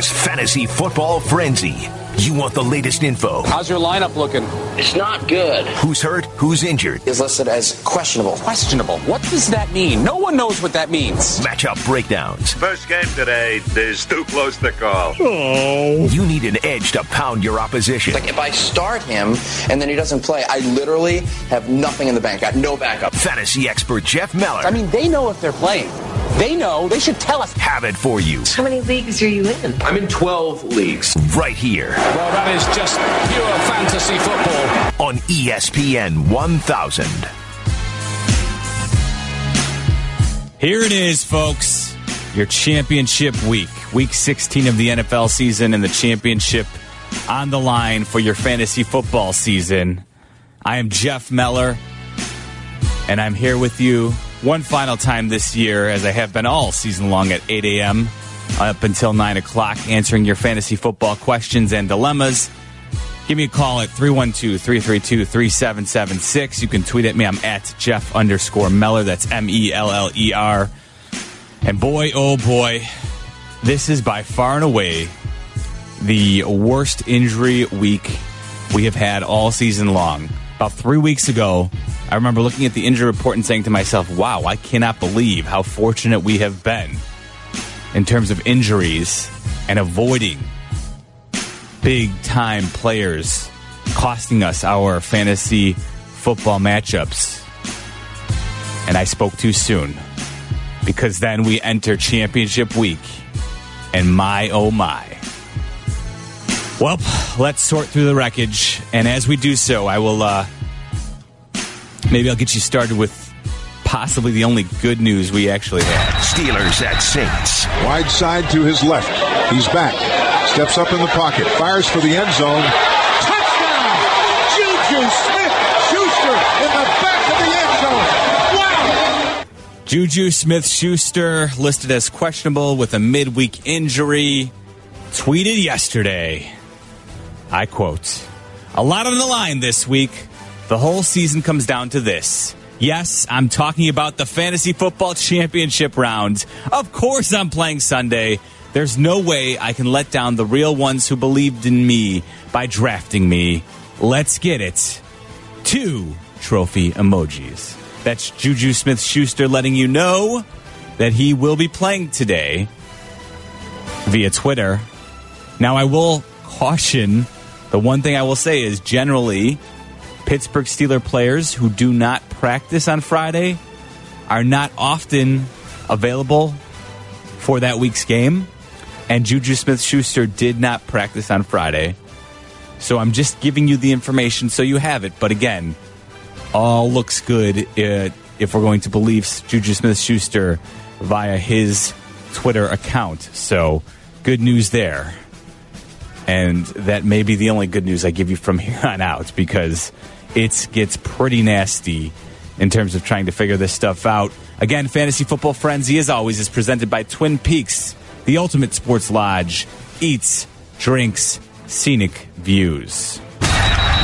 is Fantasy Football Frenzy. You want the latest info. How's your lineup looking? It's not good. Who's hurt? Who's injured? Is listed as questionable. Questionable. What does that mean? No one knows what that means. Matchup breakdowns. First game today is too close to call. Oh. You need an edge to pound your opposition. Like if I start him and then he doesn't play, I literally have nothing in the bank. I got no backup. Fantasy expert Jeff Meller. I mean, they know if they're playing. They know. They should tell us. have it for you How many leagues are you in? I'm in 12 leagues. right here Well, that is just pure fantasy football. on ESPN 1000. Here it is, folks. Your championship week. Week 16 of the NFL season and the championship on the line for your fantasy football season. I am Jeff Meller, and I'm here with you one final time this year, as I have been all season long at 8 a.m. up until 9 o'clock, answering your fantasy football questions and dilemmas. Give me a call at 312 332 3776. You can tweet at me. I'm at Jeff underscore Meller. That's M E L L E R. And boy, oh boy, this is by far and away the worst injury week we have had all season long. About three weeks ago, I remember looking at the injury report and saying to myself, wow, I cannot believe how fortunate we have been in terms of injuries and avoiding big time players costing us our fantasy football matchups. And I spoke too soon because then we enter championship week. And my oh my. Well, let's sort through the wreckage. And as we do so, I will, uh, maybe I'll get you started with possibly the only good news we actually have. Steelers at Saints. Wide side to his left. He's back. Steps up in the pocket. Fires for the end zone. Touchdown! Juju Smith-Schuster in the back of the end zone. Wow! Juju Smith Schuster listed as questionable with a midweek injury. Tweeted yesterday. I quote A lot on the line this week. The whole season comes down to this. Yes, I'm talking about the fantasy football championship round. Of course, I'm playing Sunday. There's no way I can let down the real ones who believed in me by drafting me. Let's get it. Two trophy emojis. That's Juju Smith Schuster letting you know that he will be playing today via Twitter. Now, I will caution the one thing I will say is generally, Pittsburgh Steeler players who do not practice on Friday are not often available for that week's game. And Juju Smith Schuster did not practice on Friday. So I'm just giving you the information so you have it. But again, all looks good uh, if we're going to believe Juju Smith Schuster via his Twitter account. So good news there. And that may be the only good news I give you from here on out because it gets pretty nasty in terms of trying to figure this stuff out. Again, Fantasy Football Frenzy, as always, is presented by Twin Peaks, the ultimate sports lodge, eats, drinks, scenic views.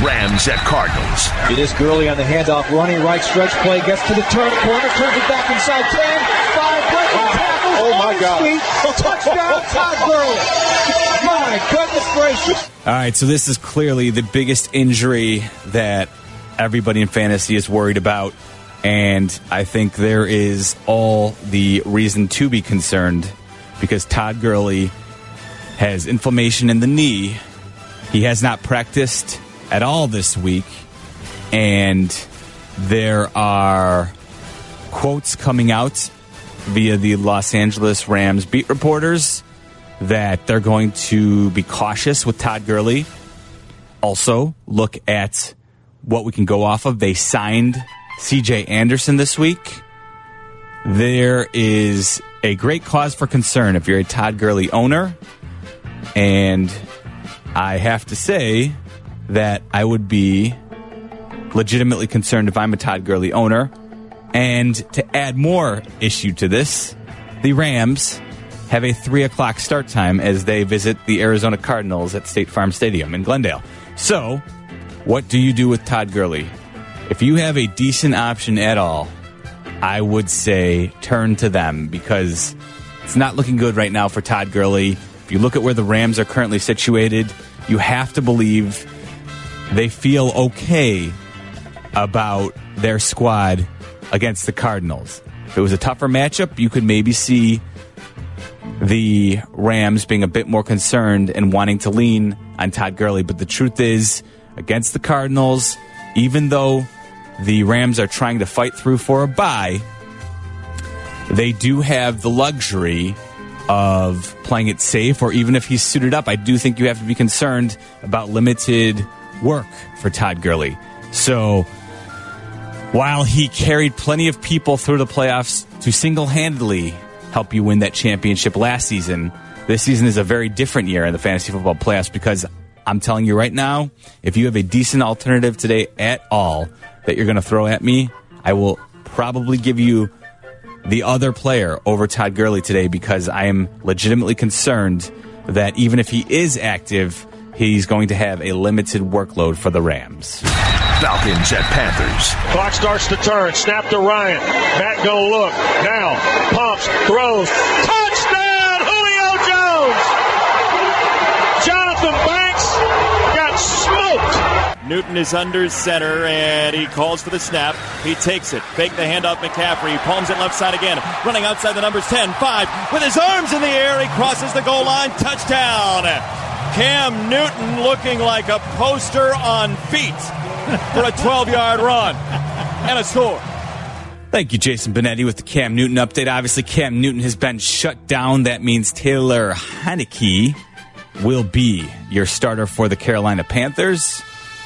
Rams at Cardinals. It is Gurley on the handoff, running right stretch play, gets to the turn corner, turns it back inside 10, 5, breaking tackle. Oh, my God. Sweet. Touchdown, Todd Gurley. My goodness gracious. All right, so this is clearly the biggest injury that everybody in fantasy is worried about. And I think there is all the reason to be concerned because Todd Gurley has inflammation in the knee. He has not practiced at all this week. And there are quotes coming out via the Los Angeles Rams beat reporters that they're going to be cautious with Todd Gurley. Also, look at what we can go off of. They signed CJ Anderson this week. There is a great cause for concern if you're a Todd Gurley owner. And I have to say that I would be legitimately concerned if I'm a Todd Gurley owner. And to add more issue to this, the Rams have a three o'clock start time as they visit the Arizona Cardinals at State Farm Stadium in Glendale. So, what do you do with Todd Gurley? If you have a decent option at all, I would say turn to them because it's not looking good right now for Todd Gurley. If you look at where the Rams are currently situated, you have to believe they feel okay about their squad against the Cardinals. If it was a tougher matchup, you could maybe see the Rams being a bit more concerned and wanting to lean on Todd Gurley. But the truth is, against the Cardinals, even though the Rams are trying to fight through for a bye, they do have the luxury of playing it safe, or even if he's suited up, I do think you have to be concerned about limited work for Todd Gurley. So while he carried plenty of people through the playoffs to single handedly help you win that championship last season, this season is a very different year in the fantasy football playoffs because I'm telling you right now, if you have a decent alternative today at all that you're going to throw at me, I will probably give you the other player over Todd Gurley today because I am legitimately concerned that even if he is active, he's going to have a limited workload for the Rams. Falcons at Panthers. Clock starts to turn. Snap to Ryan. Matt gonna look. Now, pumps, throws. Touchdown, Julio Jones! Jonathan Banks got smoked. Newton is under center and he calls for the snap. He takes it. Fake the handoff McCaffrey. Palms it left side again. Running outside the numbers 10, 5. With his arms in the air, he crosses the goal line. Touchdown. Cam Newton looking like a poster on feet for a 12 yard run and a score. Thank you, Jason Benetti, with the Cam Newton update. Obviously, Cam Newton has been shut down. That means Taylor Heinicke will be your starter for the Carolina Panthers.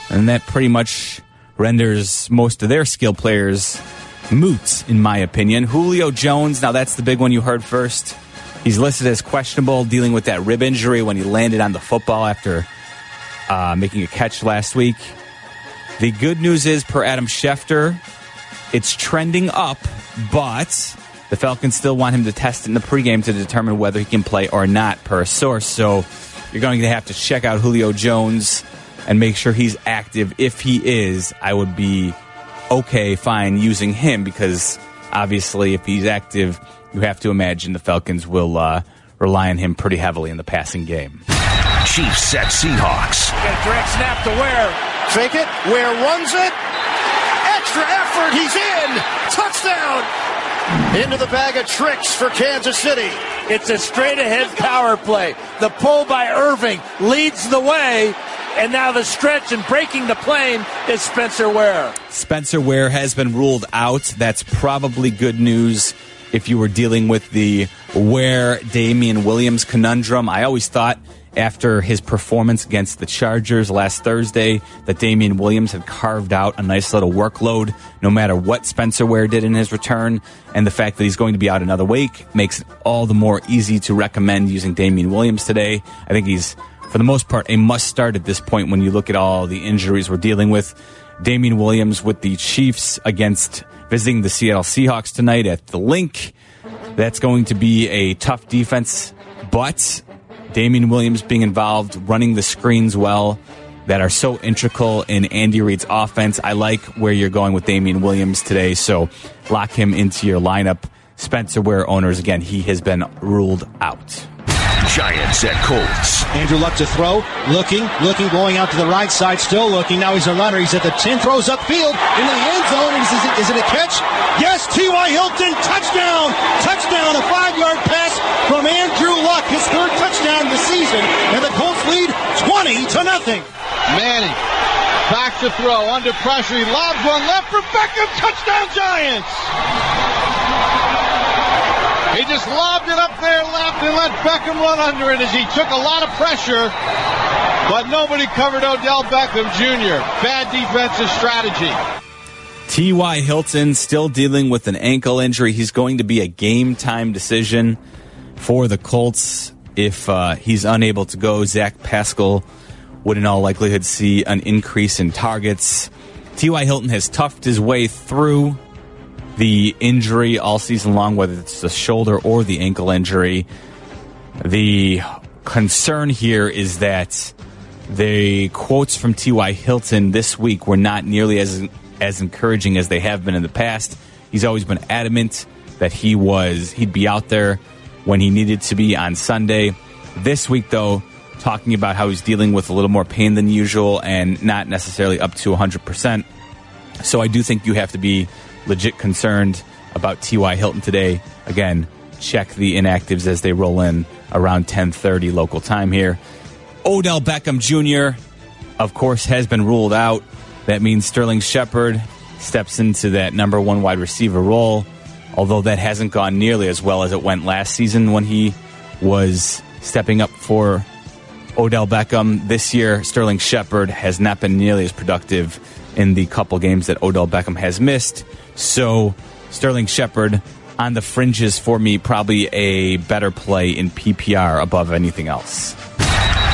And that pretty much renders most of their skill players moot, in my opinion. Julio Jones, now that's the big one you heard first. He's listed as questionable, dealing with that rib injury when he landed on the football after uh, making a catch last week. The good news is, per Adam Schefter, it's trending up, but the Falcons still want him to test it in the pregame to determine whether he can play or not, per a source. So you're going to have to check out Julio Jones and make sure he's active. If he is, I would be okay, fine using him because obviously, if he's active, you have to imagine the Falcons will uh, rely on him pretty heavily in the passing game. Chiefs at Seahawks. Got a direct snap to Ware. Fake it. Ware runs it. Extra effort. He's in. Touchdown. Into the bag of tricks for Kansas City. It's a straight ahead power play. The pull by Erving leads the way. And now the stretch and breaking the plane is Spencer Ware. Spencer Ware has been ruled out. That's probably good news if you were dealing with the Ware Damien Williams conundrum. I always thought after his performance against the Chargers last Thursday that Damien Williams had carved out a nice little workload no matter what Spencer Ware did in his return. And the fact that he's going to be out another week makes it all the more easy to recommend using Damien Williams today. I think he's, for the most part, a must start at this point when you look at all the injuries we're dealing with. Damien Williams with the Chiefs against visiting the Seattle Seahawks tonight at the link. That's going to be a tough defense, but Damien Williams being involved, running the screens well that are so integral in Andy Reid's offense. I like where you're going with Damien Williams today, so lock him into your lineup. Spencer Ware owners, again, he has been ruled out. Giants at Colts. Andrew Luck to throw, looking, looking, going out to the right side, still looking. Now he's a runner. He's at the 10, throws upfield into the end zone. Is, is, it, is it a catch? Yes, T.Y. Hilton, touchdown! Touchdown, a five yard pass from Andrew Luck, his third touchdown of the season, and the Colts lead 20 to nothing. Manning back to throw under pressure. He lobs one left for Beckham. Touchdown Giants. He just lobbed it up there left and let Beckham run under it as he took a lot of pressure. But nobody covered Odell Beckham Jr. Bad defensive strategy. T.Y. Hilton still dealing with an ankle injury. He's going to be a game time decision for the Colts if uh, he's unable to go. Zach Pascal would, in all likelihood, see an increase in targets. T.Y. Hilton has toughed his way through the injury all season long, whether it's the shoulder or the ankle injury. The concern here is that the quotes from T.Y. Hilton this week were not nearly as as encouraging as they have been in the past. He's always been adamant that he was he'd be out there when he needed to be on Sunday. This week, though, talking about how he's dealing with a little more pain than usual and not necessarily up to 100%. So I do think you have to be legit concerned about T.Y. Hilton today. Again, check the inactives as they roll in around 10:30 local time here. Odell Beckham Jr. of course has been ruled out. That means Sterling Shepard steps into that number 1 wide receiver role, although that hasn't gone nearly as well as it went last season when he was stepping up for Odell Beckham. This year Sterling Shepard has not been nearly as productive in the couple games that Odell Beckham has missed. So Sterling Shepard on the fringes for me, probably a better play in PPR above anything else.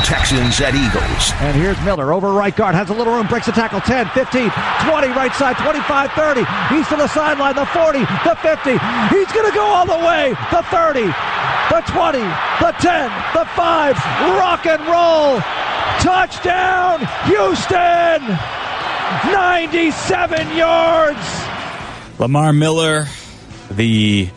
Texans at Eagles. And here's Miller over right guard. Has a little room. Breaks the tackle. 10, 15, 20. Right side. 25, 30. He's to the sideline. The 40. The 50. He's going to go all the way. The 30. The 20. The 10. The 5. Rock and roll. Touchdown. Houston. 97 yards. Lamar Miller, the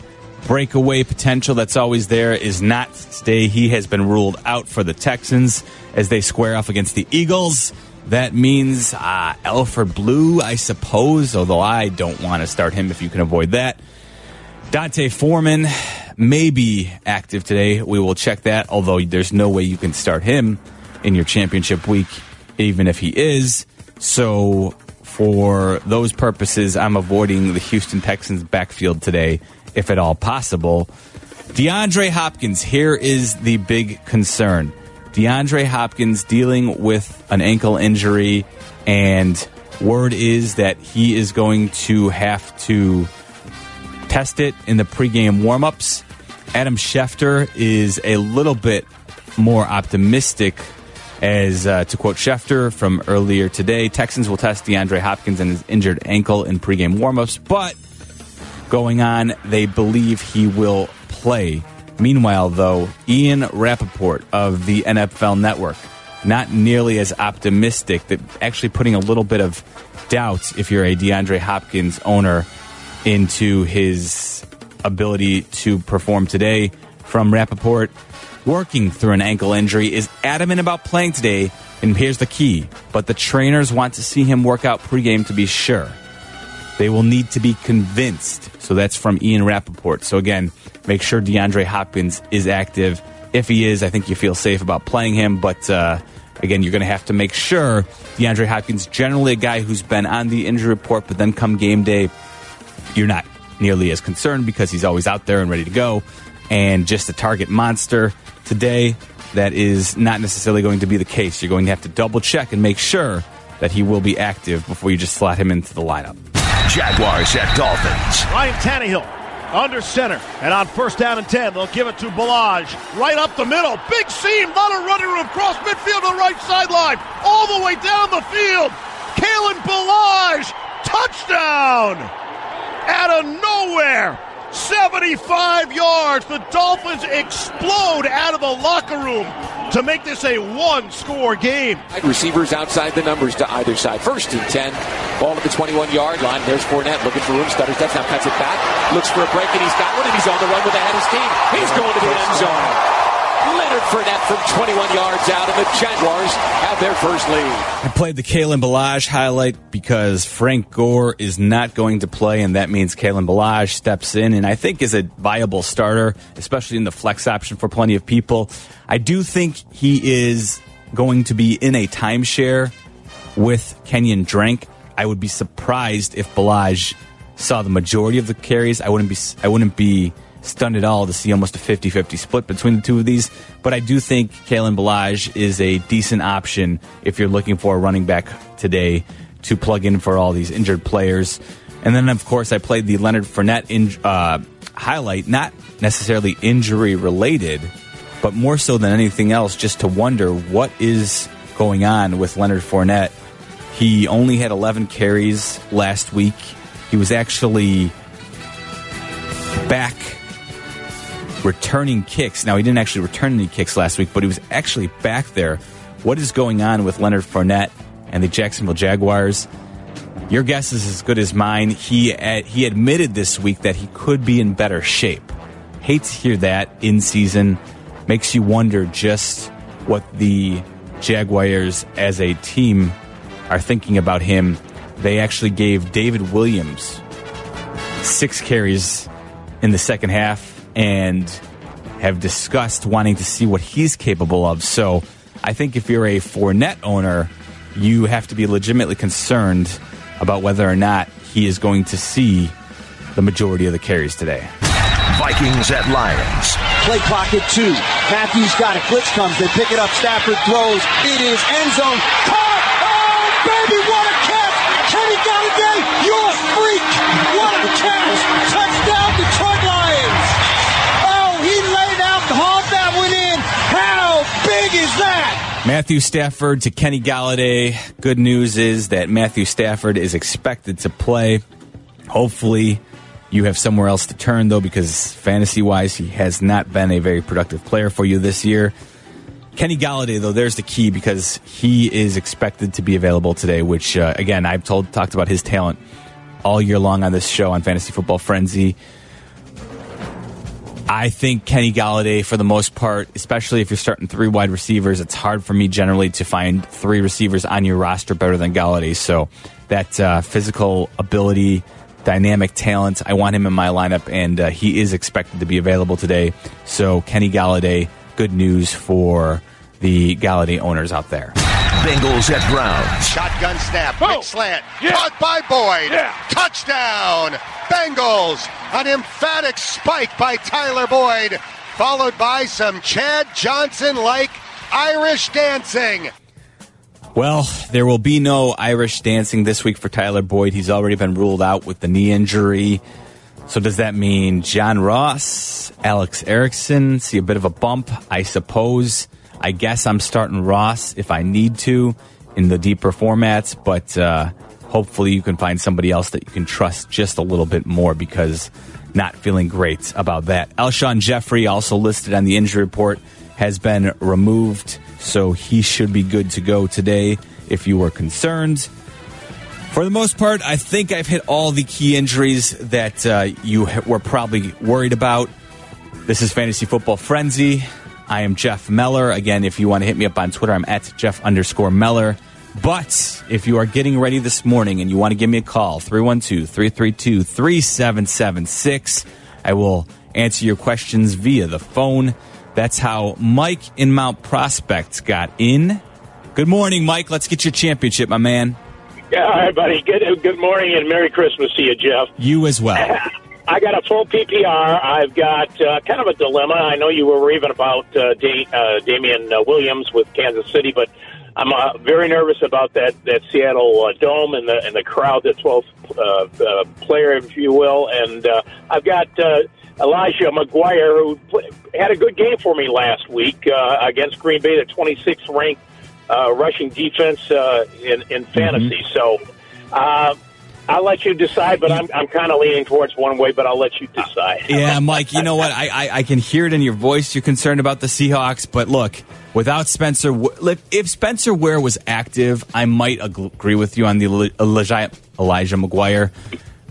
breakaway potential that's always there is not today. He has been ruled out for the Texans as they square off against the Eagles. That means uh, Alfred Blue, I suppose, although I don't want to start him if you can avoid that. D'Onta Foreman may be active today. We will check that, although there's no way you can start him in your championship week, even if he is. So, for those purposes, I'm avoiding the Houston Texans backfield today, if at all possible. DeAndre Hopkins, here is the big concern. DeAndre Hopkins dealing with an ankle injury, and word is that he is going to have to test it in the pregame warmups. Adam Schefter is a little bit more optimistic as uh, to quote Schefter from earlier today, Texans will test DeAndre Hopkins and his injured ankle in pregame warmups, but going on, they believe he will play. Meanwhile, though, Ian Rapoport of the NFL Network, not nearly as optimistic, that actually putting a little bit of doubt if you're a DeAndre Hopkins owner into his ability to perform today from Rapoport working through an ankle injury, is adamant about playing today. And here's the key. But the trainers want to see him work out pregame to be sure. They will need to be convinced. So that's from Ian Rapoport. So again, make sure DeAndre Hopkins is active. If he is, I think you feel safe about playing him. But uh, again, you're going to have to make sure DeAndre Hopkins, generally a guy who's been on the injury report, but then come game day, you're not nearly as concerned because he's always out there and ready to go. And just a target monster today, that is not necessarily going to be the case. You're going to have to double check and make sure that he will be active before you just slot him into the lineup. Jaguars at Dolphins. Ryan Tannehill under center. And on first down and 10, they'll give it to Ballage. Right up the middle. Big seam. Lot of running room. Cross midfield to the right sideline. All the way down the field. Kalen Ballage. Touchdown. Out of nowhere. 75 yards. The Dolphins explode out of the locker room to make this a one score game. Receivers outside the numbers to either side. First and 10. Ball at the 21 yard line. There's Fournette looking for room. Stutters steps now cuts it back. Looks for a break and he's got one and he's on the run with the head of steam. He's going to the end zone. Fournette from 21 yards out, and the Jaguars have their first lead. I played the Kalen Ballage highlight because Frank Gore is not going to play, and that means Kalen Ballage steps in and I think is a viable starter, especially in the flex option for plenty of people. I do think he is going to be in a timeshare with Kenyan Drake. I would be surprised if Ballage saw the majority of the carries. I wouldn't be I wouldn't be stunned at all to see almost a 50-50 split between the two of these. But I do think Kalen Ballage is a decent option if you're looking for a running back today to plug in for all these injured players. And then, of course, I played the Leonard Fournette in, uh, highlight, not necessarily injury related, but more so than anything else, just to wonder what is going on with Leonard Fournette. He only had 11 carries last week. He was actually back returning kicks. Now, he didn't actually return any kicks last week, but he was actually back there. What is going on with Leonard Fournette and the Jacksonville Jaguars? Your guess is as good as mine. He uh, he admitted this week that he could be in better shape. Hate to hear that in season. makes you wonder just what the Jaguars as a team are thinking about him. They actually gave David Williams six carries in the second half and have discussed wanting to see what he's capable of. So I think if you're a Fournette owner, you have to be legitimately concerned about whether or not he is going to see the majority of the carries today. Vikings at Lions. Play clock at two. Matthews got it. Blitz comes. They pick it up. Stafford throws. It is end zone. Caught! Oh, baby, what a catch! Kenny Golladay, you're a freak! What a catch! Touchdown, Detroit Lions! Oh, he laid out, hauled that one in. How big is that? Matthew Stafford to Kenny Golladay. Good news is that Matthew Stafford is expected to play. Hopefully, you have somewhere else to turn, though, because fantasy wise, he has not been a very productive player for you this year. Kenny Golladay, though, there's the key because he is expected to be available today, which, uh, again, I've told, talked about his talent all year long on this show on Fantasy Football Frenzy. I think Kenny Golladay, for the most part, especially if you're starting three wide receivers, it's hard for me generally to find three receivers on your roster better than Golladay. So that uh, physical ability, dynamic talent, I want him in my lineup, and uh, he is expected to be available today. So Kenny Golladay, good news for the Golladay owners out there. Bengals at Browns. Shotgun snap, quick slant, caught by Boyd. Yeah. Touchdown, Bengals! An emphatic spike by Tyler Boyd, followed by some Chad Johnson-like Irish dancing. Well, there will be no Irish dancing this week for Tyler Boyd. He's already been ruled out with the knee injury. So does that mean John Ross, Alex Erickson see a bit of a bump? I suppose. I guess I'm starting Ross if I need to in the deeper formats, but uh, hopefully you can find somebody else that you can trust just a little bit more because not feeling great about that. Alshon Jeffery, also listed on the injury report, has been removed, so he should be good to go today if you were concerned. For the most part, I think I've hit all the key injuries that uh, you were probably worried about. This is Fantasy Football Frenzy. I am Jeff Meller. Again, if you want to hit me up on Twitter, I'm at Jeff underscore Meller. But if you are getting ready this morning and you want to give me a call, 312 332 3776, I will answer your questions via the phone. That's how Mike in Mount Prospect got in. Good morning, Mike. Let's get your championship, my man. Yeah, all right, buddy. Good, good morning and Merry Christmas to you, Jeff. You as well. I got a full PPR. I've got uh, kind of a dilemma. I know you were raving about uh, da- uh, Damien uh, Williams with Kansas City, but I'm uh, very nervous about that that Seattle uh, dome and the and the crowd, the 12th uh, uh, player, if you will. And uh, I've got uh, Elijah McGuire, who had a good game for me last week uh, against Green Bay, the 26th ranked uh, rushing defense uh, in in fantasy. So. Uh, I'll let you decide, but I'm, I'm kind of leaning towards one way, but I'll let you decide. Yeah, Mike, you know what? I, I, I can hear it in your voice. You're concerned about the Seahawks, but look, without Spencer, if Spencer Ware was active, I might agree with you on the Elijah, Elijah McGuire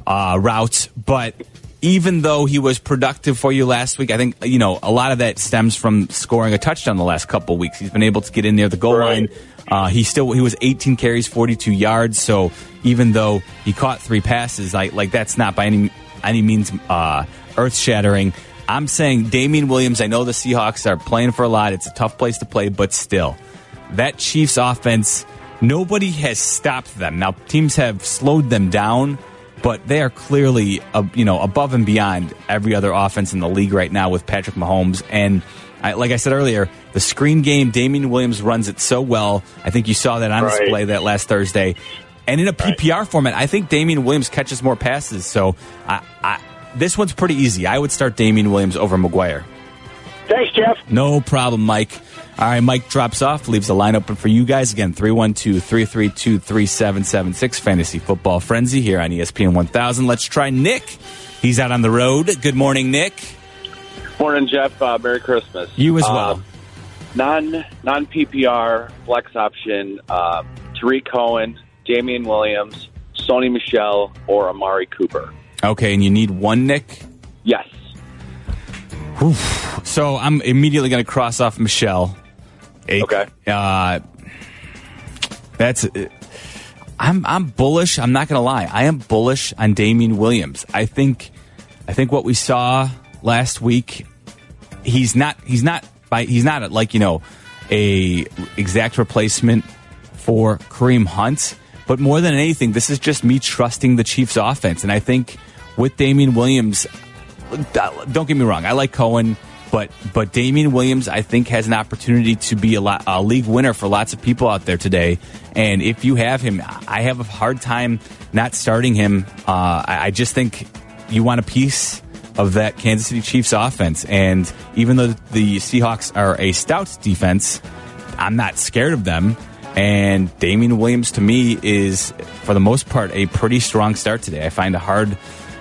uh, route. But even though he was productive for you last week, I think you know a lot of that stems from scoring a touchdown the last couple of weeks. He's been able to get in near the goal line. Uh, he still he was 18 carries, 42 yards. So even though he caught three passes, like like that's not by any any means uh, earth shattering. I'm saying Damien Williams. I know the Seahawks are playing for a lot. It's a tough place to play, but still, that Chiefs offense. Nobody has stopped them. Now teams have slowed them down, but they are clearly uh, you know above and beyond every other offense in the league right now with Patrick Mahomes and. I, like I said earlier, the screen game, Damien Williams runs it so well. I think you saw that on Right. display that last Thursday. And in a PPR format, I think Damien Williams catches more passes. So I, I, this one's pretty easy. I would start Damien Williams over McGuire. Thanks, Jeff. No problem, Mike. All right, Mike drops off, leaves the line open for you guys. Again, 312 332 3776 Fantasy Football Frenzy here on ESPN 1000. Let's try Nick. He's out on the road. Good morning, Nick. Morning, Jeff. Uh, Merry Christmas. You as well. Um, non non PPR flex option. Uh, Tarik Cohen, Damien Williams, Sony Michel, or Amari Cooper. Okay, and you need one Nick? Yes. Oof. So I'm immediately going to cross off Michel. Okay. Uh, that's. I'm I'm bullish. I'm not going to lie. I am bullish on Damien Williams. I think I think what we saw last week. He's not. He's not. By he's not like you know a exact replacement for Kareem Hunt. But more than anything, this is just me trusting the Chiefs' offense, and I think with Damien Williams, don't get me wrong, I like Cohen, but but Damien Williams, I think, has an opportunity to be a, lot, a league winner for lots of people out there today. And if you have him, I have a hard time not starting him. Uh, I, I just think you want a piece of that Kansas City Chiefs offense. And even though the Seahawks are a stout defense, I'm not scared of them. And Damien Williams, to me, is for the most part a pretty strong start today. I find it hard.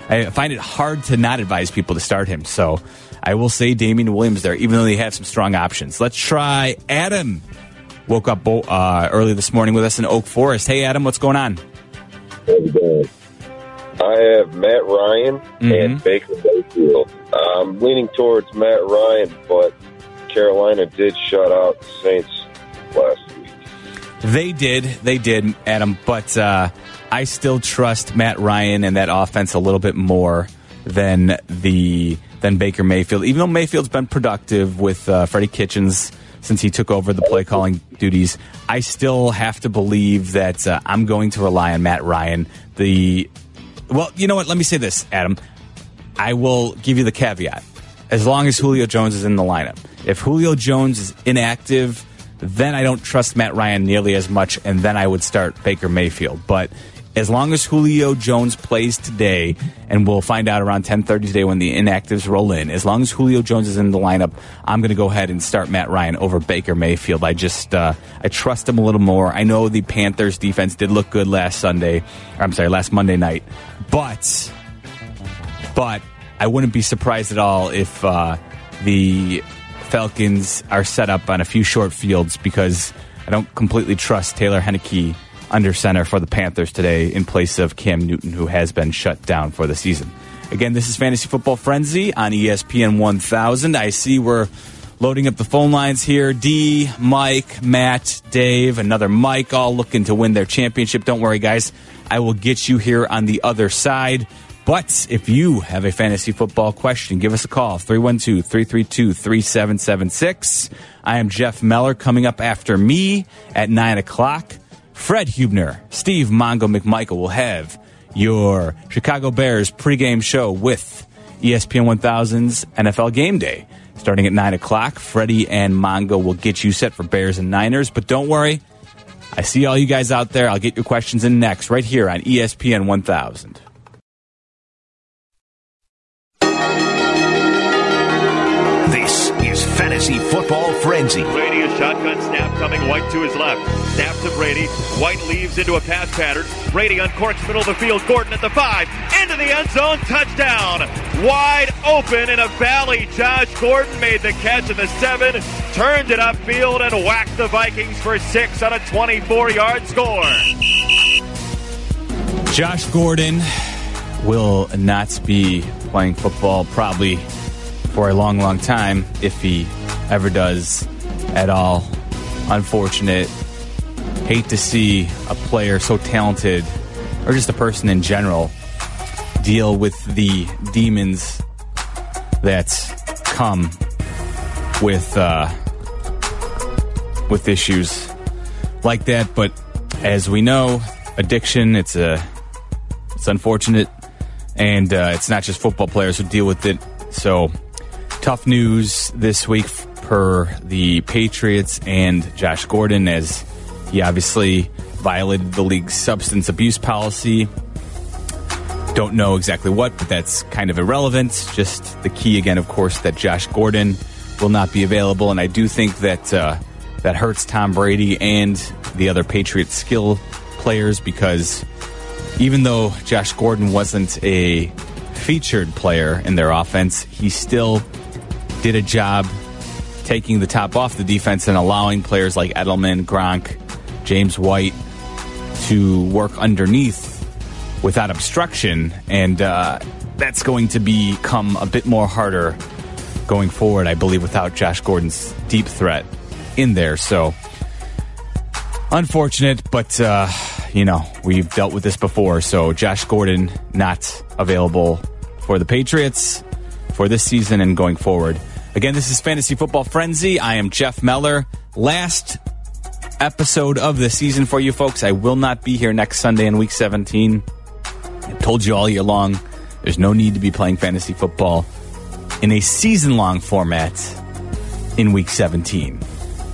I find it hard to not advise people to start him. So I will say Damien Williams there, even though they have some strong options. Let's try Adam. Woke up uh, early this morning with us in Oak Forest. Hey, Adam, what's going on? How's it going? I have Matt Ryan and Baker Mayfield. I'm leaning towards Matt Ryan, but Carolina did shut out the Saints last week. They did, they did, Adam. But uh, I still trust Matt Ryan and that offense a little bit more than the than Baker Mayfield. Even though Mayfield's been productive with uh, Freddie Kitchens since he took over the play calling duties, I still have to believe that uh, I'm going to rely on Matt Ryan. The well, you know what? Let me say this, Adam. I will give you the caveat. As long as Julio Jones is in the lineup. If Julio Jones is inactive, then I don't trust Matt Ryan nearly as much, and then I would start Baker Mayfield. But as long as Julio Jones plays today, and we'll find out around 10:30 today when the inactives roll in. As long as Julio Jones is in the lineup, I'm going to go ahead and start Matt Ryan over Baker Mayfield. I just uh, I trust him a little more. I know the Panthers defense did look good last Sunday. I'm sorry, last Monday night, but but I wouldn't be surprised at all if uh, the Falcons are set up on a few short fields because I don't completely trust Taylor Heinicke under center for the Panthers today in place of Cam Newton, who has been shut down for the season. Again, this is Fantasy Football Frenzy on ESPN 1000. I see we're loading up the phone lines here. D, Mike, Matt, Dave, another Mike, all looking to win their championship. Don't worry, guys. I will get you here on the other side. But if you have a fantasy football question, give us a call 312 332 3776. I am Jeff Meller coming up after me at 9 o'clock. Fred Hubner, Steve Mongo McMichael will have your Chicago Bears pregame show with ESPN 1000's NFL Game Day. Starting at 9 o'clock, Freddie and Mongo will get you set for Bears and Niners. But don't worry, I see all you guys out there. I'll get your questions in next, right here on ESPN 1000. This is Fantasy Football Frenzy. Shotgun snap coming White to his left. Snap to Brady. White leaves into a pass pattern. Brady uncorks middle of the field. Gordon at the five. Into the end zone. Touchdown. Wide open in a valley. Josh Gordon made the catch at the seven. Turned it upfield and whacked the Vikings for six on a 24 yard score. Josh Gordon will not be playing football probably for a long, long time if he ever does at all. Unfortunate. Hate to see a player so talented, or just a person in general, deal with the demons that come with uh, with issues like that. But as we know, addiction it's a it's unfortunate, and uh, it's not just football players who deal with it. So tough news this week per the Patriots and Josh Gordon, as he obviously violated the league's substance abuse policy. Don't know exactly what, but that's kind of irrelevant. Just the key again, of course, that Josh Gordon will not be available, and I do think that uh, that hurts Tom Brady and the other Patriots skill players because even though Josh Gordon wasn't a featured player in their offense, he still did a job taking the top off the defense and allowing players like Edelman, Gronk, James White to work underneath without obstruction. And uh, that's going to become a bit more harder going forward, I believe, without Josh Gordon's deep threat in there. So unfortunate, but uh, you know we've dealt with this before. So Josh Gordon not available for the Patriots for this season and going forward. Again, this is Fantasy Football Frenzy. I am Jeff Meller. Last episode of the season for you folks. I will not be here next Sunday in Week 17. I told you all year long. There's no need to be playing fantasy football in a season long format in week 17.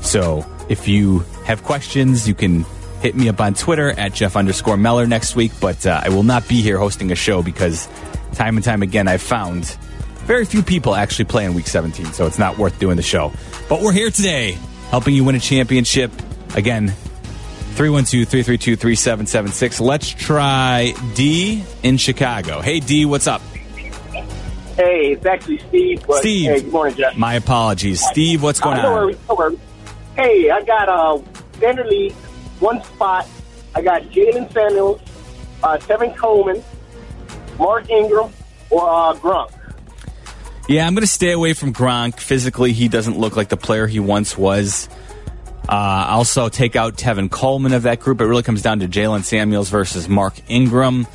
So if you have questions, you can hit me up on Twitter at Jeff underscore Meller next week. But uh, I will not be here hosting a show because time and time again I've found very few people actually play in week 17. So it's not worth doing the show. But we're here today helping you win a championship. Again, 312 332 3776. Let's try D in Chicago. Hey, D, what's up? Hey, it's actually Steve. But, Steve. Hey, good morning, Jeff. My apologies. Steve, what's going Uh, don't on? worry, don't worry. Hey, I got uh, standard league, one spot. I got Jaylen Samuels, uh, Tevin Coleman, Mark Ingram, or uh, Gronk. Yeah, I'm going to stay away from Gronk. Physically, he doesn't look like the player he once was. Uh, also, take out Tevin Coleman of that group. It really comes down to Jaylen Samuels versus Mark Ingram.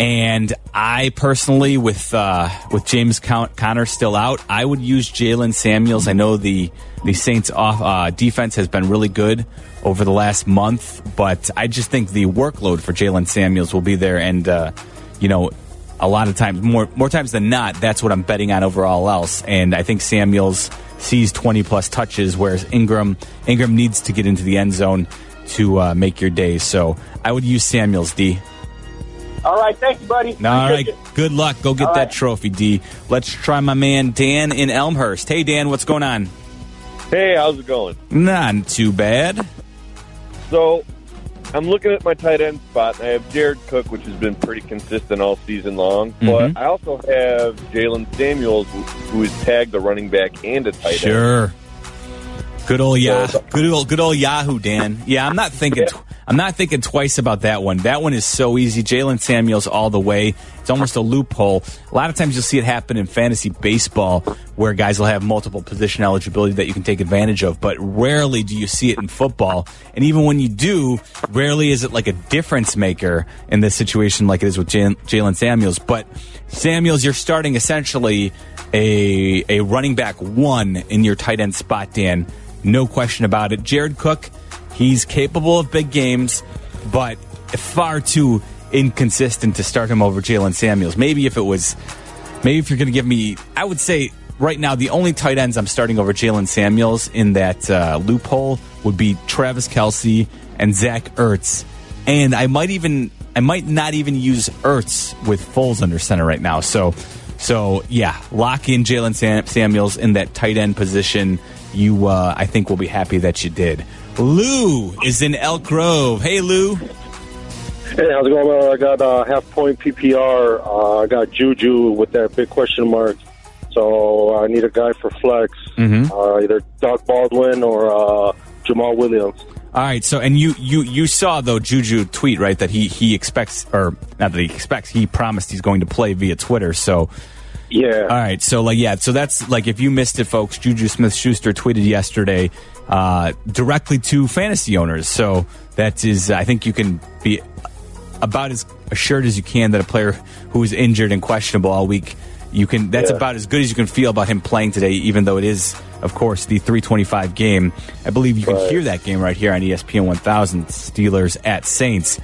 And I personally, with uh, with James Con- Conner still out, I would use Jaylen Samuels. I know the the Saints off uh, defense has been really good over the last month, but I just think the workload for Jaylen Samuels will be there, and uh, you know, a lot of times, more more times than not, that's what I'm betting on over all else. And I think Samuels sees 20 plus touches, whereas Ingram Ingram needs to get into the end zone to uh, make your day. So I would use Samuels D. All right, thank you, buddy. All right, Appreciate it. good luck. Go get All that right. trophy, D. Let's try my man Dan in Elmhurst. Hey, Dan, what's going on? Hey, how's it going? Not too bad. So, I'm looking at my tight end spot. and I have Jared Cook, which has been pretty consistent all season long. But Mhm. I also have Jaylen Samuels, who- is tagged a running back and a tight end. Sure. Good old yeah, good old good old Yahoo, Dan. Yeah, I'm not thinking. Tw- I'm not thinking twice about that one. That one is so easy. Jaylen Samuels all the way. It's almost a loophole. A lot of times you'll see it happen in fantasy baseball, where guys will have multiple position eligibility that you can take advantage of. But rarely do you see it in football. And even when you do, rarely is it like a difference maker in this situation, like it is with Jaylen Samuels. But Samuels, you're starting essentially a a running back one in your tight end spot, Dan. No question about it. Jared Cook, he's capable of big games, but far too inconsistent to start him over Jaylen Samuels. Maybe if it was, maybe if you're going to give me, I would say right now the only tight ends I'm starting over Jaylen Samuels in that uh, loophole would be Travis Kelce and Zach Ertz, and I might even, I might not even use Ertz with Foles under center right now. So, so yeah, lock in Jaylen Sam- Samuels in that tight end position. You, uh, I think, will be happy that you did. Lou is in Elk Grove. Hey, Lou. Hey, how's it going? I got uh, half point PPR. Uh, I got Juju with that big question mark. So I need a guy for flex, Mhm. uh, either Doug Baldwin or uh, Jamaal Williams. All right. So, and you you you saw though Juju tweet right that he he expects or not that he expects he promised he's going to play via Twitter. So. Yeah. All right. So like yeah. So that's like if you missed it, folks. Juju Smith Schuster tweeted yesterday uh, directly to fantasy owners. So that is I think you can be about as assured as you can that a player who is injured and questionable all week. You can. That's Yeah. about as good as you can feel about him playing today, even though it is, of course, the 325 game. I believe you can Right. hear that game right here on ESPN 1000. Steelers at Saints.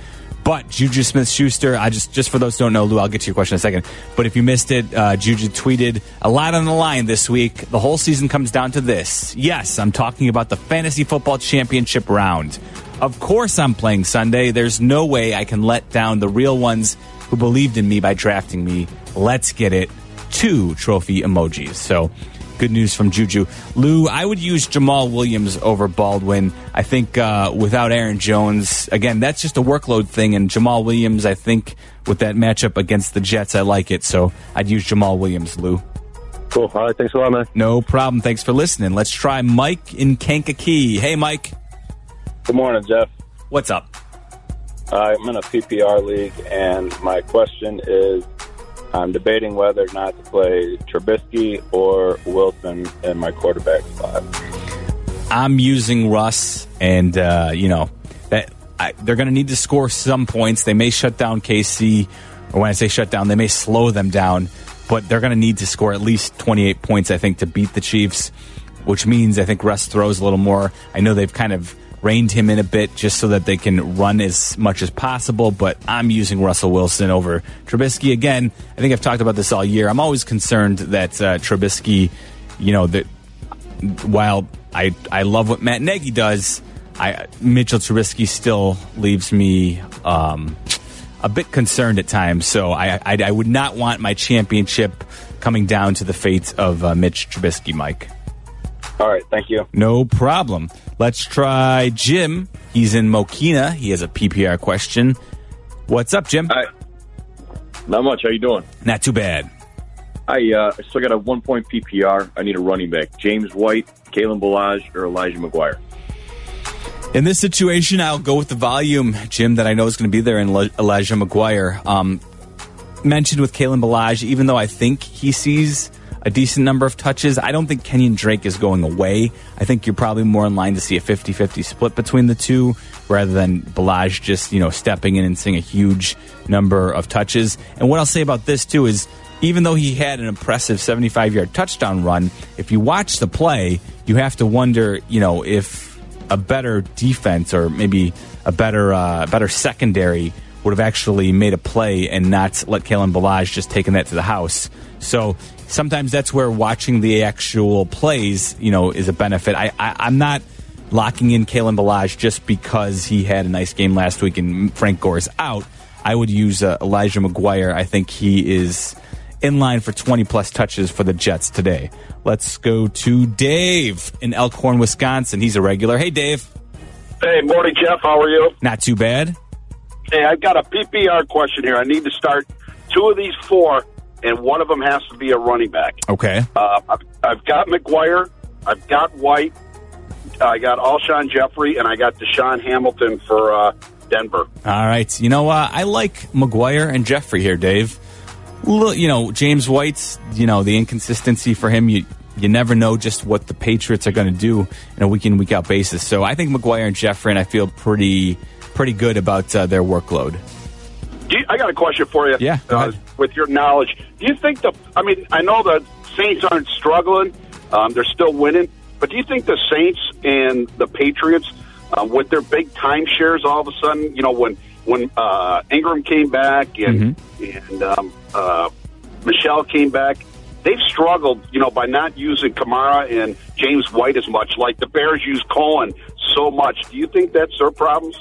But Juju Smith Schuster, I just just for those who don't know, Lou, I'll get to your question in a second. But if you missed it, uh, Juju tweeted a lot on the line this week. The whole season comes down to this. Yes, I'm talking about the fantasy football championship round. Of course, I'm playing Sunday. There's no way I can let down the real ones who believed in me by drafting me. Let's get it. Two trophy emojis. So good news from Juju. Lou, I would use Jamaal Williams over Baldwin. I think uh, without Aaron Jones, again, that's just a workload thing. And Jamaal Williams, I think with that matchup against the Jets, I like it. So I'd use Jamaal Williams, Lou. Cool. All right. Thanks a lot, man. No problem. Thanks for listening. Let's try Mike in Kankakee. Hey, Mike. Good morning, Jeff. What's up? I'm in a PPR league, and my question is I'm debating whether or not to play Trubisky or Wilson in my quarterback spot. I'm using Russ, and uh, you know that I, they're going to need to score some points. They may shut down KC, or when I say shut down, they may slow them down, but they're going to need to score at least 28 points, I think, to beat the Chiefs. Which means I think Russ throws a little more. I know they've kind of reined him in a bit just so that they can run as much as possible. But I'm using Russell Wilson over Trubisky again. I think I've talked about this all year. I'm always concerned that uh, Trubisky, you know, that while I I love what Matt Nagy does, I Mitchell Trubisky still leaves me um, a bit concerned at times. So I, I, I would not want my championship coming down to the fate of uh, Mitch Trubisky, Mike. All right, thank you. No problem. Let's try Jim. He's in Mokena. He has a PPR question. What's up, Jim? Hi. Not much. How you doing? Not too bad. I uh, still got a one point PPR. I need a running back: James White, Kalen Ballage, or Elijah McGuire. In this situation, I'll go with the volume, Jim, that I know is going to be there in Le- Elijah McGuire. Um, mentioned with Kalen Ballage, even though I think he sees a decent number of touches, I don't think Kenyan Drake is going away. I think you're probably more in line to see a 50 50 split between the two rather than Ballage just, you know, stepping in and seeing a huge number of touches. And what I'll say about this, too, is even though he had an impressive 75 yard touchdown run, if you watch the play, you have to wonder, you know, if a better defense or maybe a better uh, better secondary would have actually made a play and not let Kalen Ballage just taking that to the house. So sometimes that's where watching the actual plays, you know, is a benefit. I, I am not locking in Kalen Ballage just because he had a nice game last week and Frank Gore is out. I would use uh, Elijah McGuire. I think he is in line for 20 plus touches for the Jets today. Let's go to Dave in Elkhorn, Wisconsin. He's a regular. Hey, Dave. Hey, morning, Jeff. How are you? Not too bad. Hey, I've got a PPR question here. I need to start two of these four, and one of them has to be a running back. Okay. Uh, I've, I've got McGuire, I've got White, I got Alshon Jeffery, and I got DaeSean Hamilton for uh, Denver. All right. You know, uh, I like McGuire and Jeffery here, Dave. You know, James White's, you know, the inconsistency for him, you, you never know just what the Patriots are going to do in a week in, week out basis. So I think McGuire and Jeffery, and I feel pretty, pretty good about uh, their workload. Do you, I got a question for you. Yeah, uh, with your knowledge, do you think the? I mean, I know the Saints aren't struggling; um, they're still winning. But do you think the Saints and the Patriots, uh, with their big timeshares, all of a sudden, you know, when when uh, Ingram came back and and um, uh, Michel came back, they've struggled, you know, by not using Kamara and James White as much, like the Bears use Cohen so much. Do you think that's their problems?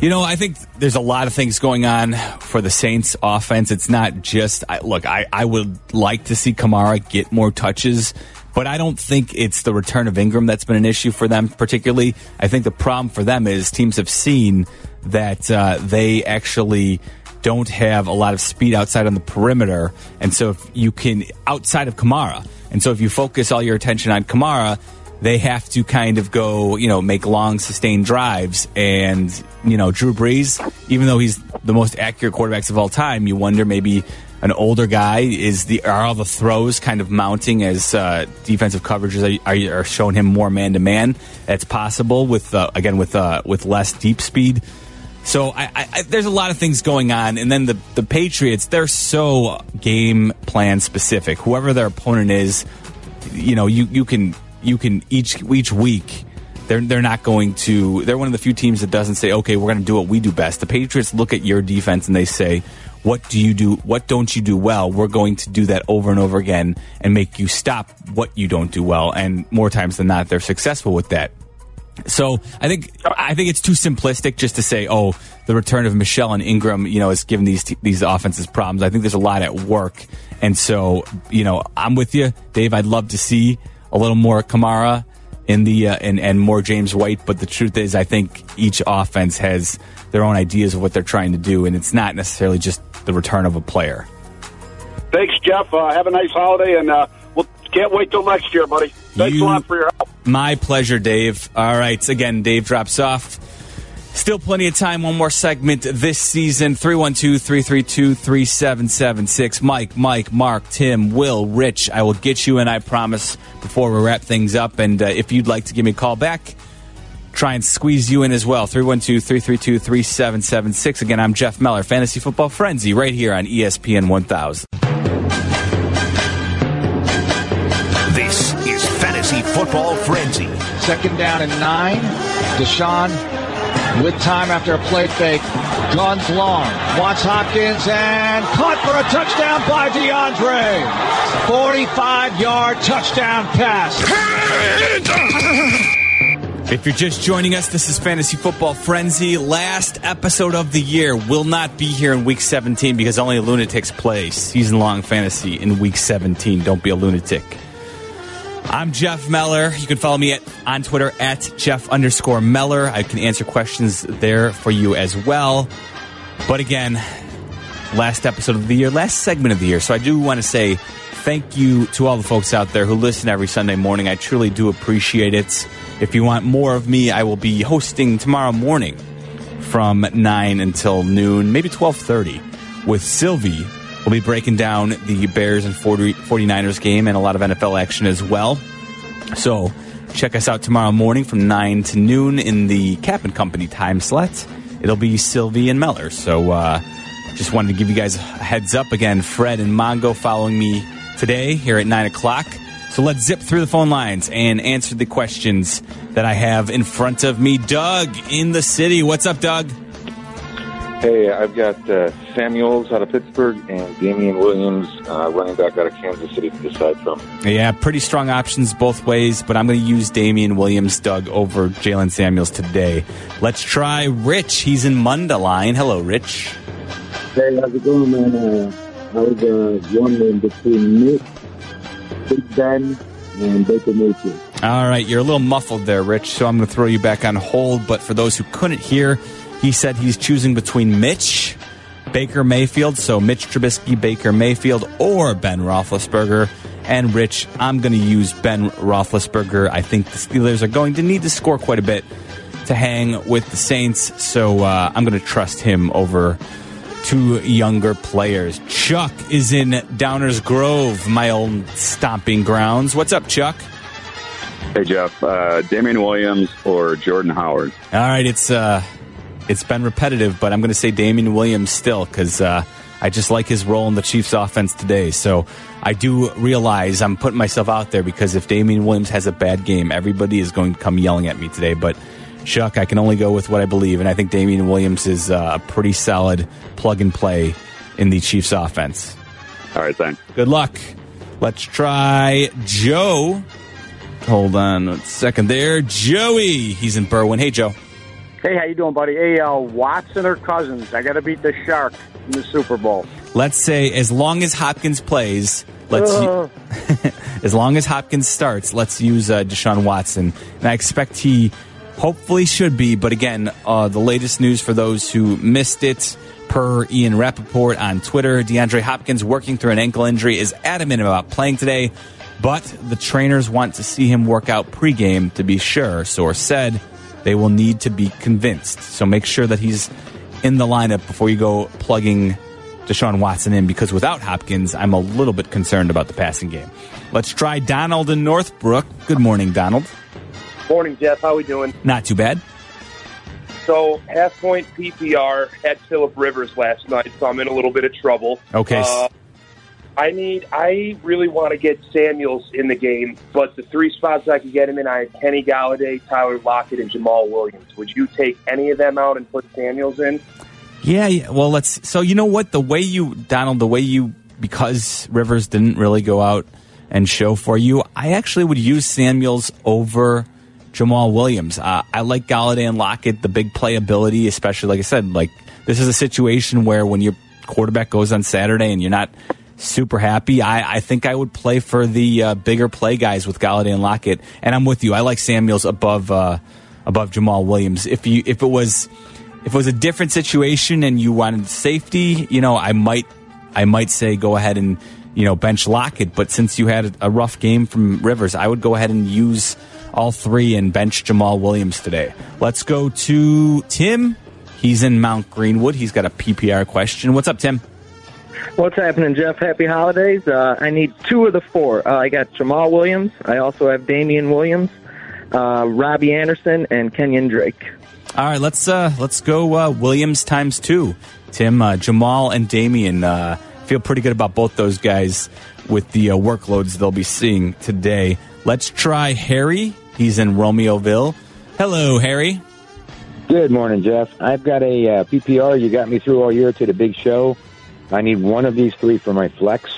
You know, I think there's a lot of things going on for the Saints offense. It's not just, I, look, I, I would like to see Kamara get more touches, but I don't think it's the return of Ingram that's been an issue for them particularly. I think the problem for them is teams have seen that uh, they actually don't have a lot of speed outside on the perimeter. And so if you can, outside of Kamara, and so if you focus all your attention on Kamara, they have to kind of go, you know, make long, sustained drives. And, you know, Drew Brees, even though he's the most accurate quarterbacks of all time, you wonder maybe an older guy is the are all the throws kind of mounting as uh, defensive coverages are, are, showing him more man to man. That's possible with uh, again with uh, with less deep speed. So I, I, there's a lot of things going on, and then the the Patriots they're so game plan specific. Whoever their opponent is, you know, you you can you can each each week. They're, they're not going to. They're one of the few teams that doesn't say, "Okay, we're going to do what we do best." The Patriots look at your defense and they say, "What do you do? What don't you do well? We're going to do that over and over again and make you stop what you don't do well." And more times than not, they're successful with that. So I think I think it's too simplistic just to say, oh, the return of Michel and Ingram, you know, is giving these these offenses problems. I think there's a lot at work, and so you know, I'm with you, Dave. I'd love to see a little more Kamara in the uh, and and more James White, but the truth is, I think each offense has their own ideas of what they're trying to do, and it's not necessarily just the return of a player. Thanks, Jeff. Uh, have a nice holiday, and uh, we'll can't wait till next year, buddy. Thanks You- a lot for your help. My pleasure, Dave. All right. Again, Dave drops off. Still plenty of time. One more segment this season. 312 332 3776. Mike, Mike, Mark, Tim, Will, Rich. I will get you in, I promise, before we wrap things up. And uh, if you'd like to give me a call back, try and squeeze you in as well. 312 332 3776. Again, I'm Jeff Meller, Fantasy Football Frenzy, right here on ESPN 1000. This is Fantasy Football Frenzy. Second down and nine. Deshaun with time after a play fake. Guns long. Wants Hopkins and caught for a touchdown by DeAndre. 45 yard touchdown pass. If you're just joining us, this is Fantasy Football Frenzy. Last episode of the year will not be here in week 17 because only a lunatic's play season long fantasy in week 17. Don't be a lunatic. I'm Jeff Meller. You can follow me at, on Twitter at Jeff underscore Meller. I can answer questions there for you as well. But again, last episode of the year, last segment of the year. So I do want to say thank you to all the folks out there who listen every Sunday morning. I truly do appreciate it. If you want more of me, I will be hosting tomorrow morning from 9 until noon, maybe 12:30 with Sylvie. We'll be breaking down the Bears and 40, 49ers game and a lot of NFL action as well. So, check us out tomorrow morning from 9 to noon in the Kap and Company time slot. It'll be Sylvie and Meller. So, uh, just wanted to give you guys a heads up again. Fred and Mongo following me today here at 9 o'clock. So let's zip through the phone lines and answer the questions that I have in front of me. Doug in the city. What's up, Doug? Hey, I've got uh, Samuels out of Pittsburgh and Damien Williams, uh, running back out of Kansas City to decide from. Yeah, pretty strong options both ways, but I'm going to use Damien Williams, Doug, over Jaylen Samuels today. Let's try Rich. He's in Mundelein. Hello, Rich. Hey, how's it going, man? Uh, I was uh, wondering between Nick, Big Ben, and Baker Mayfield. All right, you're a little muffled there, Rich, so I'm going to throw you back on hold. But for those who couldn't hear, he said he's choosing between Mitch, Baker Mayfield, so Mitch Trubisky, Baker Mayfield, or Ben Roethlisberger. And Rich, I'm going to use Ben Roethlisberger. I think the Steelers are going to need to score quite a bit to hang with the Saints, so uh, I'm going to trust him over two younger players. Chuck is in Downers Grove, my old stomping grounds. What's up, Chuck? Hey, Jeff. Uh, Damien Williams or Jordan Howard? All right, it's uh, it's been repetitive, but I'm going to say Damien Williams still because uh, I just like his role in the Chiefs' offense today. So I do realize I'm putting myself out there because if Damien Williams has a bad game, everybody is going to come yelling at me today. But Chuck, I can only go with what I believe, and I think Damien Williams is uh, a pretty solid plug and play in the Chiefs' offense. All right, thanks. Good luck. Let's try Joe. Hold on a second there. Joey. He's in Berwyn. Hey, Joe. Hey, how you doing, buddy? Hey, uh, Watson or Cousins? I got to beat the Shark in the Super Bowl. Let's say as long as Hopkins plays, let's Uh. as long as Hopkins starts, let's use uh, Deshaun Watson, and I expect he hopefully should be. But again, uh, the latest news for those who missed it. Per Ian Rapoport on Twitter, DeAndre Hopkins working through an ankle injury is adamant about playing today, but the trainers want to see him work out pregame to be sure. Source said they will need to be convinced. So make sure that he's in the lineup before you go plugging Deshaun Watson in because without Hopkins, I'm a little bit concerned about the passing game. Let's try Donald in Northbrook. Good morning, Donald. Morning, Jeff. How are we doing? Not too bad. So, half point PPR had Philip Rivers last night, so I'm in a little bit of trouble. Okay. Uh, I need. I really want to get Samuels in the game, but the three spots I can get him in, I have Kenny Golladay, Tyler Lockett, and Jamaal Williams. Would you take any of them out and put Samuels in? Yeah, yeah. Well, let's. So you know what? The way you, Donald, the way you, because Rivers didn't really go out and show for you, I actually would use Samuels over Jamaal Williams. Uh, I like Golladay and Lockett, the big playability, especially like I said, like this is a situation where when your quarterback goes on Saturday and you're not super happy, I, I think I would play for the uh, bigger play guys with Golladay and Lockett. And I'm with you. I like Samuels above uh, above Jamaal Williams. If you if it was if it was a different situation and you wanted safety, you know, I might I might say go ahead and you know bench Lockett. But since you had a rough game from Rivers, I would go ahead and use all three and bench Jamaal Williams today. Let's go to Tim. He's in Mount Greenwood. He's got a PPR question. What's up, Tim? What's happening, Jeff? Happy holidays. Uh, I need two of the four. Uh, I got Jamaal Williams. I also have Damien Williams, uh, Robbie Anderson, and Kenyan Drake. All right, let's uh, let's go uh, Williams times two. Tim, uh, Jamaal, and Damien uh, feel pretty good about both those guys with the uh, workloads they'll be seeing today. Let's try Harry. He's in Romeoville. Hello, Harry. Good morning, Jeff. I've got a uh, PPR. You got me through all year to the big show. I need one of these three for my flex.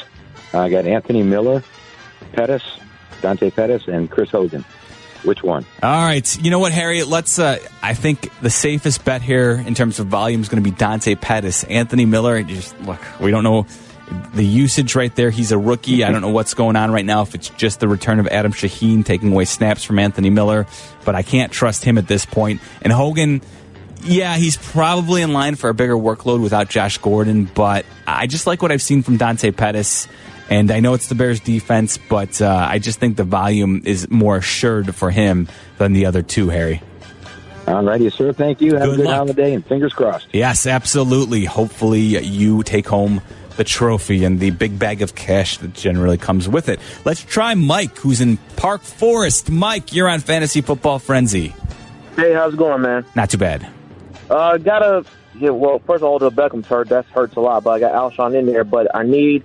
I got Anthony Miller, Pettis, Dante Pettis, and Chris Hogan. Which one? All right. You know what, Harry? Let's. Uh, I think the safest bet here in terms of volume is going to be Dante Pettis. Anthony Miller. Just look. We don't know the usage right there. He's a rookie. I don't know what's going on right now. If it's just the return of Adam Shaheen taking away snaps from Anthony Miller, but I can't trust him at this point. And Hogan. Yeah, he's probably in line for a bigger workload without Josh Gordon, but I just like what I've seen from Dante Pettis. And I know it's the Bears defense, but uh, I just think the volume is more assured for him than the other two, Harry. All righty, sir. Thank you. Have Good a good luck. holiday and fingers crossed. Yes, absolutely. Hopefully, you take home the trophy and the big bag of cash that generally comes with it. Let's try Mike, who's in Park Forest. Mike, you're on Fantasy Football Frenzy. Hey, how's it going, man? Not too bad. Uh, got a yeah. Well, first of all, the Beckham's hurt. That hurts a lot. But I got Alshon in there. But I need.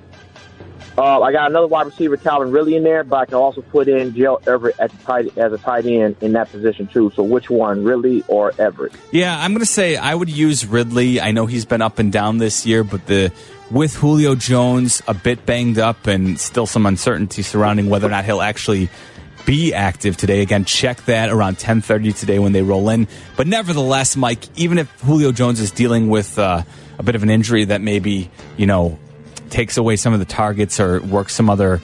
Uh, I got another wide receiver, Calvin, Ridley in there. But I can also put in Joe Everett at the tight, as a tight end in that position too. So which one, Ridley or Everett? Yeah, I'm going to say I would use Ridley. I know he's been up and down this year, but the with Julio Jones a bit banged up and still some uncertainty surrounding whether or not he'll actually be active today. Again, check that around 10:30 today when they roll in. But nevertheless, Mike, even if Julio Jones is dealing with uh, a bit of an injury that maybe you know takes away some of the targets or works some other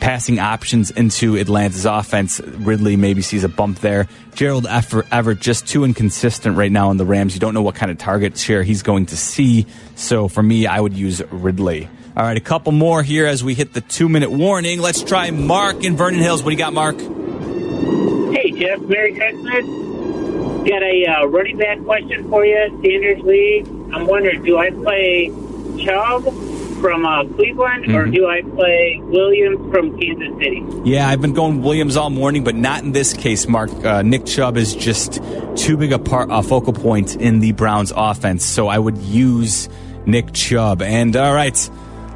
passing options into Atlanta's offense. Ridley maybe sees a bump there. Gerald Ever- Everett just too inconsistent right now in the Rams. You don't know what kind of target share he's going to see. So for me, I would use Ridley. All right, a couple more here as we hit the two minute warning. Let's try Mark in Vernon Hills. What do you got, Mark? Hey, Jeff. Merry Christmas. Got a uh, running back question for you. Standards League. I'm wondering, do I play Chubb from uh, Cleveland or Mhm. do I play Williams from Kansas City? Yeah, I've been going Williams all morning, but not in this case, Mark. Uh, Nick Chubb is just too big a part, a focal point in the Browns offense, so I would use Nick Chubb. And all right,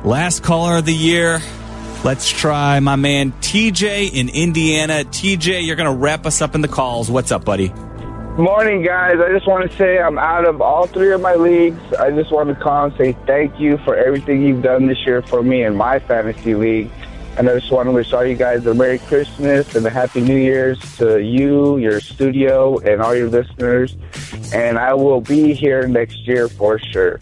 last caller of the year. Let's try my man TJ in Indiana. TJ, you're going to wrap us up in the calls. What's up, buddy? Morning, guys. I just want to say I'm out of all three of my leagues. I just want to call and say thank you for everything you've done this year for me in my fantasy league. And I just want to wish all you guys a Merry Christmas and a Happy New Year's to you, your studio, and all your listeners. And I will be here next year for sure.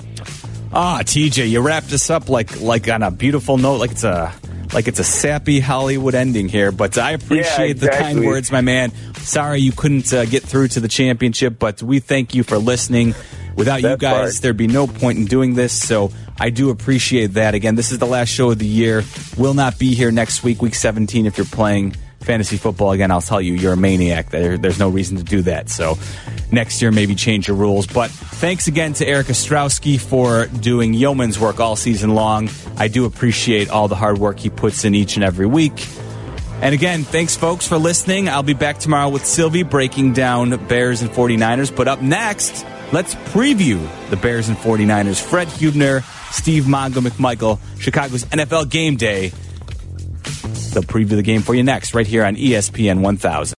Ah, TJ, you wrapped us up like like on a beautiful note, like it's a like it's a sappy Hollywood ending here. But I appreciate the kind words, my man. Sorry you couldn't uh, get through to the championship, but we thank you for listening. Without you guys, fine. there'd be no point in doing this. So I do appreciate that. Again, this is the last show of the year. We'll not be here next week, week 17, if you're playing fantasy football. Again, I'll tell you, you're a maniac. There, there's no reason to do that. So next year, maybe change your rules. But thanks again to Eric Ostrowski for doing yeoman's work all season long. I do appreciate all the hard work he puts in each and every week. And again, thanks folks for listening. I'll be back tomorrow with Sylvie breaking down Bears and 49ers. But up next, let's preview the Bears and 49ers. Fred Huebner, Steve Mongo McMichael, Chicago's NFL Game Day. They'll preview the game for you next, right here on ESPN 1000.